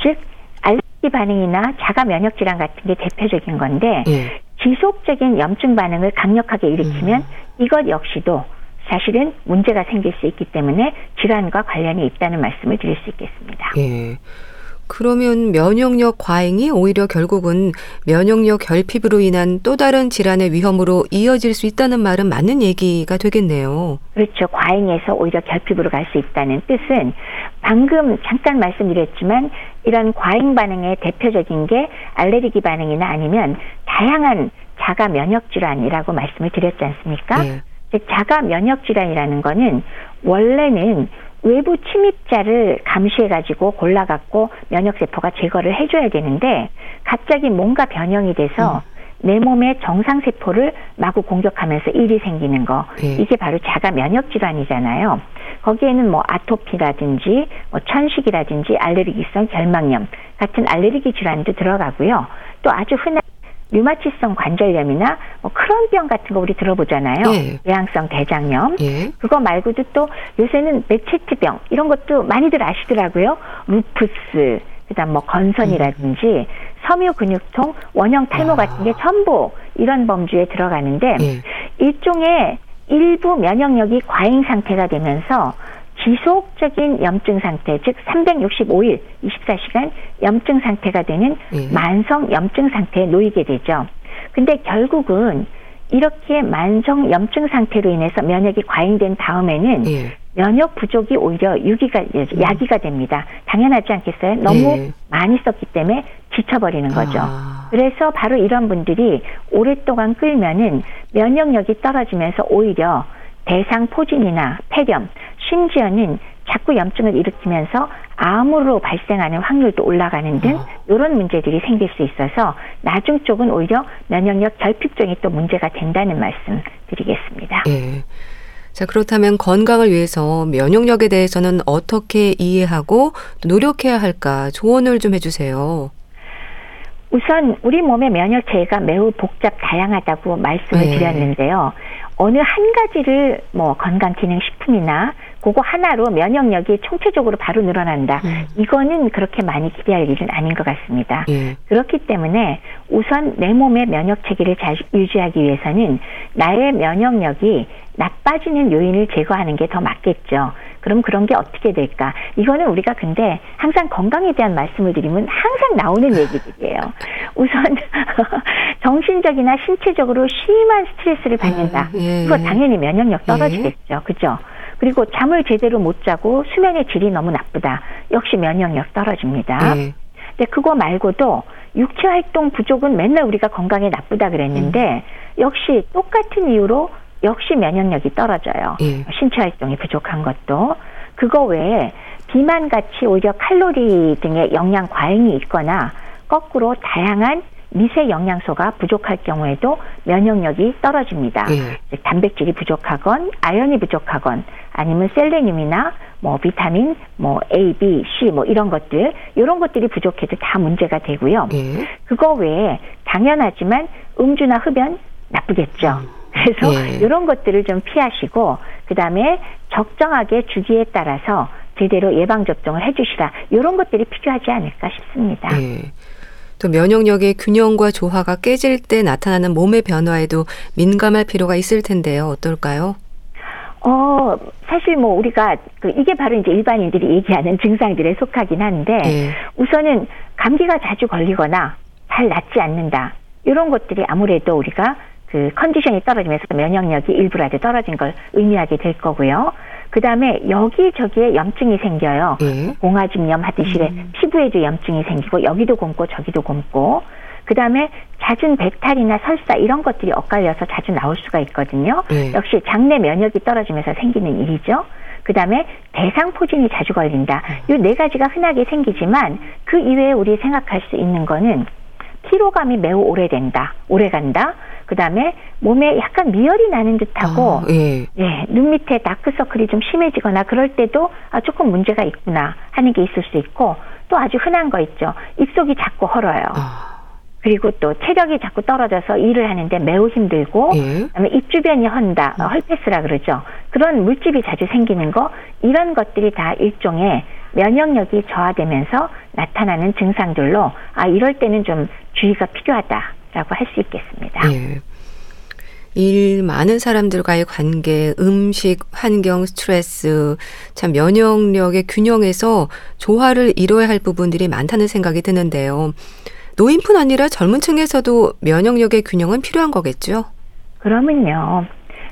즉 알레르기 반응이나 자가 면역 질환 같은 게 대표적인 건데 네. 지속적인 염증 반응을 강력하게 일으키면 음. 이것 역시도 사실은 문제가 생길 수 있기 때문에 질환과 관련이 있다는 말씀을 드릴 수 있겠습니다. 예. 그러면 면역력 과잉이 오히려 결국은 면역력 결핍으로 인한 또 다른 질환의 위험으로 이어질 수 있다는 말은 맞는 얘기가 되겠네요. 그렇죠. 과잉에서 오히려 결핍으로 갈 수 있다는 뜻은 방금 잠깐 말씀드렸지만 이런 과잉 반응의 대표적인 게 알레르기 반응이나 아니면 다양한 자가 면역 질환이라고 말씀을 드렸지 않습니까? 네. 자가 면역 질환이라는 거는 원래는 외부 침입자를 감시해가지고 골라갖고 면역세포가 제거를 해줘야 되는데 갑자기 뭔가 변형이 돼서 음. 내 몸의 정상세포를 마구 공격하면서 일이 생기는 거. 네. 이게 바로 자가 면역 질환이잖아요. 거기에는 뭐 아토피라든지 뭐 천식이라든지 알레르기성 결막염 같은 알레르기 질환도 들어가고요. 또 아주 흔한 류마티성 관절염이나 뭐 크론병 같은 거 우리 들어보잖아요. 예. 외항성 대장염. 예. 그거 말고도 또 요새는 메체트병 이런 것도 많이들 아시더라고요. 루푸스, 그다음 뭐 건선이라든지 음. 섬유 근육통, 원형 탈모 아. 같은 게 전부 이런 범주에 들어가는데 예. 일종의 일부 면역력이 과잉 상태가 되면서 지속적인 염증 상태, 즉 365일 24시간 염증 상태가 되는 예. 만성 염증 상태에 놓이게 되죠. 근데 결국은 이렇게 만성 염증 상태로 인해서 면역이 과잉된 다음에는 예. 면역 부족이 오히려 유기가 야기가 됩니다. 당연하지 않겠어요? 너무 예. 많이 썼기 때문에 지쳐버리는 거죠. 아. 그래서 바로 이런 분들이 오랫동안 끌면은 면역력이 떨어지면서 오히려 대상 포진이나 폐렴, 심지어는 자꾸 염증을 일으키면서 암으로 발생하는 확률도 올라가는 등 이런 어. 문제들이 생길 수 있어서 나중 쪽은 오히려 면역력 결핍증이 또 문제가 된다는 말씀 드리겠습니다. 예. 자, 그렇다면 건강을 위해서 면역력에 대해서는 어떻게 이해하고 노력해야 할까 조언을 좀 해주세요. 우선 우리 몸의 면역체계가 매우 복잡 다양하다고 말씀을 네. 드렸는데요. 어느 한 가지를 뭐 건강기능식품이나 그거 하나로 면역력이 총체적으로 바로 늘어난다. 음. 이거는 그렇게 많이 기대할 일은 아닌 것 같습니다. 예. 그렇기 때문에 우선 내 몸의 면역 체계를 잘 유지하기 위해서는 나의 면역력이 나빠지는 요인을 제거하는 게 더 맞겠죠. 그럼 그런 게 어떻게 될까? 이거는 우리가 근데 항상 건강에 대한 말씀을 드리면 항상 나오는 얘기들이에요. 우선 정신적이나 신체적으로 심한 스트레스를 받는다. 아, 예. 그거 당연히 면역력 떨어지겠죠. 예. 그죠? 그리고 잠을 제대로 못 자고 수면의 질이 너무 나쁘다. 역시 면역력 떨어집니다. 네. 근데 그거 말고도 육체 활동 부족은 맨날 우리가 건강에 나쁘다 그랬는데 음. 역시 똑같은 이유로 역시 면역력이 떨어져요. 네. 신체 활동이 부족한 것도 그거 외에 비만 같이 오히려 칼로리 등의 영양 과잉이 있거나 거꾸로 다양한 미세 영양소가 부족할 경우에도 면역력이 떨어집니다. 예. 단백질이 부족하건 아연이 부족하건 아니면 셀레늄이나 뭐 비타민 뭐 A, B, C 뭐 이런 것들 이런 것들이 부족해도 다 문제가 되고요. 예. 그거 외에 당연하지만 음주나 흡연 나쁘겠죠. 음. 그래서 예. 이런 것들을 좀 피하시고 그다음에 적정하게 주기에 따라서 제대로 예방 접종을 해주시라 이런 것들이 필요하지 않을까 싶습니다. 예. 또 면역력의 균형과 조화가 깨질 때 나타나는 몸의 변화에도 민감할 필요가 있을 텐데요. 어떨까요? 어, 사실 뭐 우리가 그 이게 바로 이제 일반인들이 얘기하는 증상들에 속하긴 한데 네. 우선은 감기가 자주 걸리거나 잘 낫지 않는다. 이런 것들이 아무래도 우리가 그 컨디션이 떨어지면서 면역력이 일부라도 떨어진 걸 의미하게 될 거고요. 그 다음에 여기저기에 염증이 생겨요. 예. 봉화증염 하듯이 음. 피부에도 염증이 생기고 여기도 곰고 저기도 곰고 그 다음에 잦은 배탈이나 설사 이런 것들이 엇갈려서 자주 나올 수가 있거든요. 예. 역시 장내 면역이 떨어지면서 생기는 일이죠. 그 다음에 대상포진이 자주 걸린다. 이 네 가지가 흔하게 생기지만 그 이외에 우리 생각할 수 있는 거는 피로감이 매우 오래된다, 오래간다. 그 다음에 몸에 약간 미열이 나는 듯하고, 아, 예. 예, 눈 밑에 다크서클이 좀 심해지거나 그럴 때도 아, 조금 문제가 있구나 하는 게 있을 수 있고, 또 아주 흔한 거 있죠. 입속이 자꾸 헐어요. 아. 그리고 또 체력이 자꾸 떨어져서 일을 하는데 매우 힘들고, 예. 그다음에 입 주변이 헌다, 어, 헐페스라 그러죠. 그런 물집이 자주 생기는 거, 이런 것들이 다 일종의 면역력이 저하되면서 나타나는 증상들로 아 이럴 때는 좀 주의가 필요하다 라고 할 수 있겠습니다. 예. 일 많은 사람들과의 관계, 음식, 환경, 스트레스, 참 면역력의 균형에서 조화를 이뤄야 할 부분들이 많다는 생각이 드는데요. 노인뿐 아니라 젊은 층에서도 면역력의 균형은 필요한 거겠죠? 그러면요.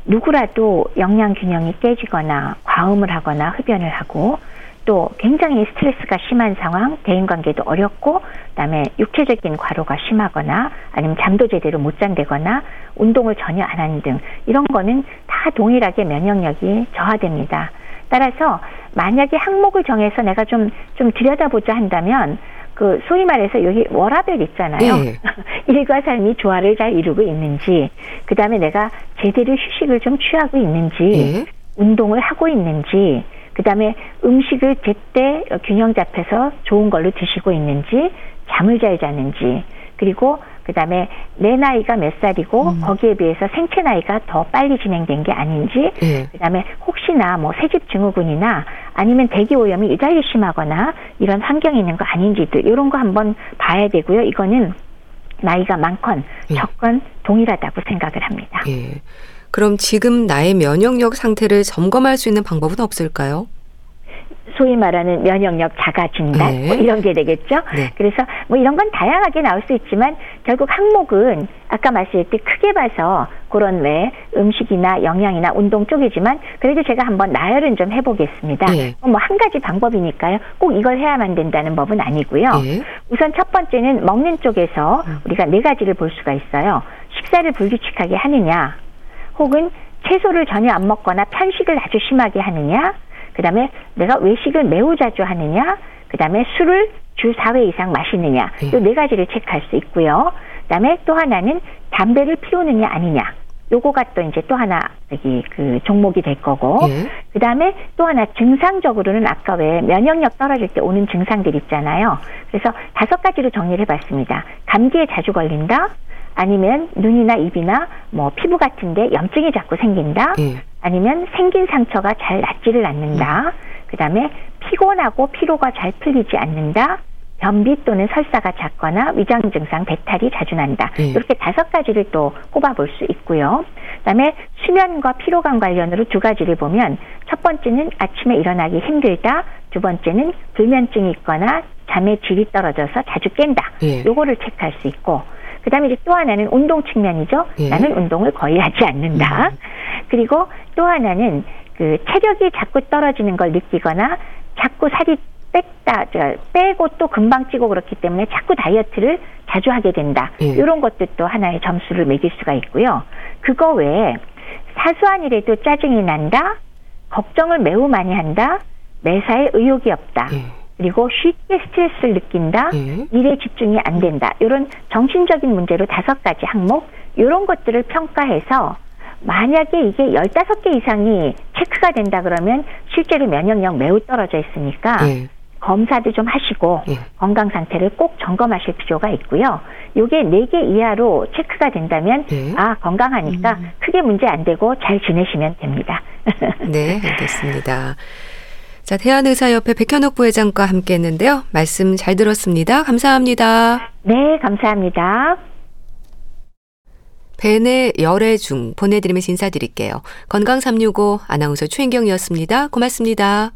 누구라도 영양 균형이 깨지거나 과음을 하거나 흡연을 하고 또 굉장히 스트레스가 심한 상황, 대인관계도 어렵고, 그다음에 육체적인 과로가 심하거나, 아니면 잠도 제대로 못 잔다거나, 운동을 전혀 안 하는 등 이런 거는 다 동일하게 면역력이 저하됩니다. 따라서 만약에 항목을 정해서 내가 좀 좀 들여다보자 한다면 그 소위 말해서 여기 워라벨 있잖아요. 네. 일과 삶이 조화를 잘 이루고 있는지, 그 다음에 내가 제대로 휴식을 좀 취하고 있는지, 네. 운동을 하고 있는지, 그 다음에 음식을 제때 균형 잡혀서 좋은 걸로 드시고 있는지, 잠을 잘 자는지, 그리고 그다음에 내 나이가 몇 살이고 음. 거기에 비해서 생체 나이가 더 빨리 진행된 게 아닌지 예. 그다음에 혹시나 뭐 새집 증후군이나 아니면 대기 오염이 유달리 심하거나 이런 환경이 있는 거 아닌지도 이런 거 한번 봐야 되고요. 이거는 나이가 많건 예. 적건 동일하다고 생각을 합니다. 예. 그럼 지금 나의 면역력 상태를 점검할 수 있는 방법은 없을까요? 소위 말하는 면역력 자가 진단 네. 뭐 이런 게 되겠죠. 네. 그래서 뭐 이런 건 다양하게 나올 수 있지만 결국 항목은 아까 말씀드렸듯 크게 봐서 그런 왜 음식이나 영양이나 운동 쪽이지만 그래도 제가 한번 나열은 좀 해보겠습니다. 네. 뭐한 가지 방법이니까요. 꼭 이걸 해야만 된다는 법은 아니고요. 네. 우선 첫 번째는 먹는 쪽에서 음. 우리가 네 가지를 볼 수가 있어요. 식사를 불규칙하게 하느냐, 혹은 채소를 전혀 안 먹거나 편식을 아주 심하게 하느냐, 그 다음에 내가 외식을 매우 자주 하느냐, 그 다음에 술을 주 4회 이상 마시느냐, 네. 이네 가지를 체크할 수 있고요. 그 다음에 또 하나는 담배를 피우느냐 아니냐. 요거가 또 이제 또 하나 여기 그 종목이 될 거고 예. 그다음에 또 하나 증상적으로는 아까 왜 면역력 떨어질 때 오는 증상들 있잖아요. 그래서 다섯 가지로 정리를 해봤습니다. 감기에 자주 걸린다. 아니면 눈이나 입이나 뭐 피부 같은데 염증이 자꾸 생긴다. 예. 아니면 생긴 상처가 잘 낫지를 않는다. 음. 그다음에 피곤하고 피로가 잘 풀리지 않는다. 변비 또는 설사가 잦거나 위장 증상, 배탈이 자주 난다. 예. 이렇게 다섯 가지를 또 꼽아볼 수 있고요. 그다음에 수면과 피로감 관련으로 두 가지를 보면 첫 번째는 아침에 일어나기 힘들다. 두 번째는 불면증이 있거나 잠의 질이 떨어져서 자주 깬다. 예. 요거를 체크할 수 있고 그다음에 이제 또 하나는 운동 측면이죠. 예. 나는 운동을 거의 하지 않는다. 음. 그리고 또 하나는 그 체력이 자꾸 떨어지는 걸 느끼거나 자꾸 살이 뺐다, 빼고 또 금방 찌고 그렇기 때문에 자꾸 다이어트를 자주 하게 된다. 예. 이런 것도 또 하나의 점수를 매길 수가 있고요. 그거 외에 사소한 일에도 짜증이 난다, 걱정을 매우 많이 한다, 매사에 의욕이 없다. 예. 그리고 쉽게 스트레스를 느낀다, 예. 일에 집중이 안 된다. 이런 정신적인 문제로 다섯 가지 항목, 이런 것들을 평가해서 만약에 이게 열다섯 개 이상이 체크가 된다 그러면 실제로 면역력 매우 떨어져 있으니까 예. 검사도 좀 하시고 예. 건강 상태를 꼭 점검하실 필요가 있고요. 요게 네 개 이하로 체크가 된다면 예. 아 건강하니까 음. 크게 문제 안 되고 잘 지내시면 됩니다. 네, 알겠습니다. 자, 대한의사협회 백현옥 부회장과 함께 했는데요. 말씀 잘 들었습니다. 감사합니다. 네, 감사합니다. 벤의 열애 중 보내드리면서 인사드릴게요. 건강365 아나운서 최인경이었습니다. 고맙습니다.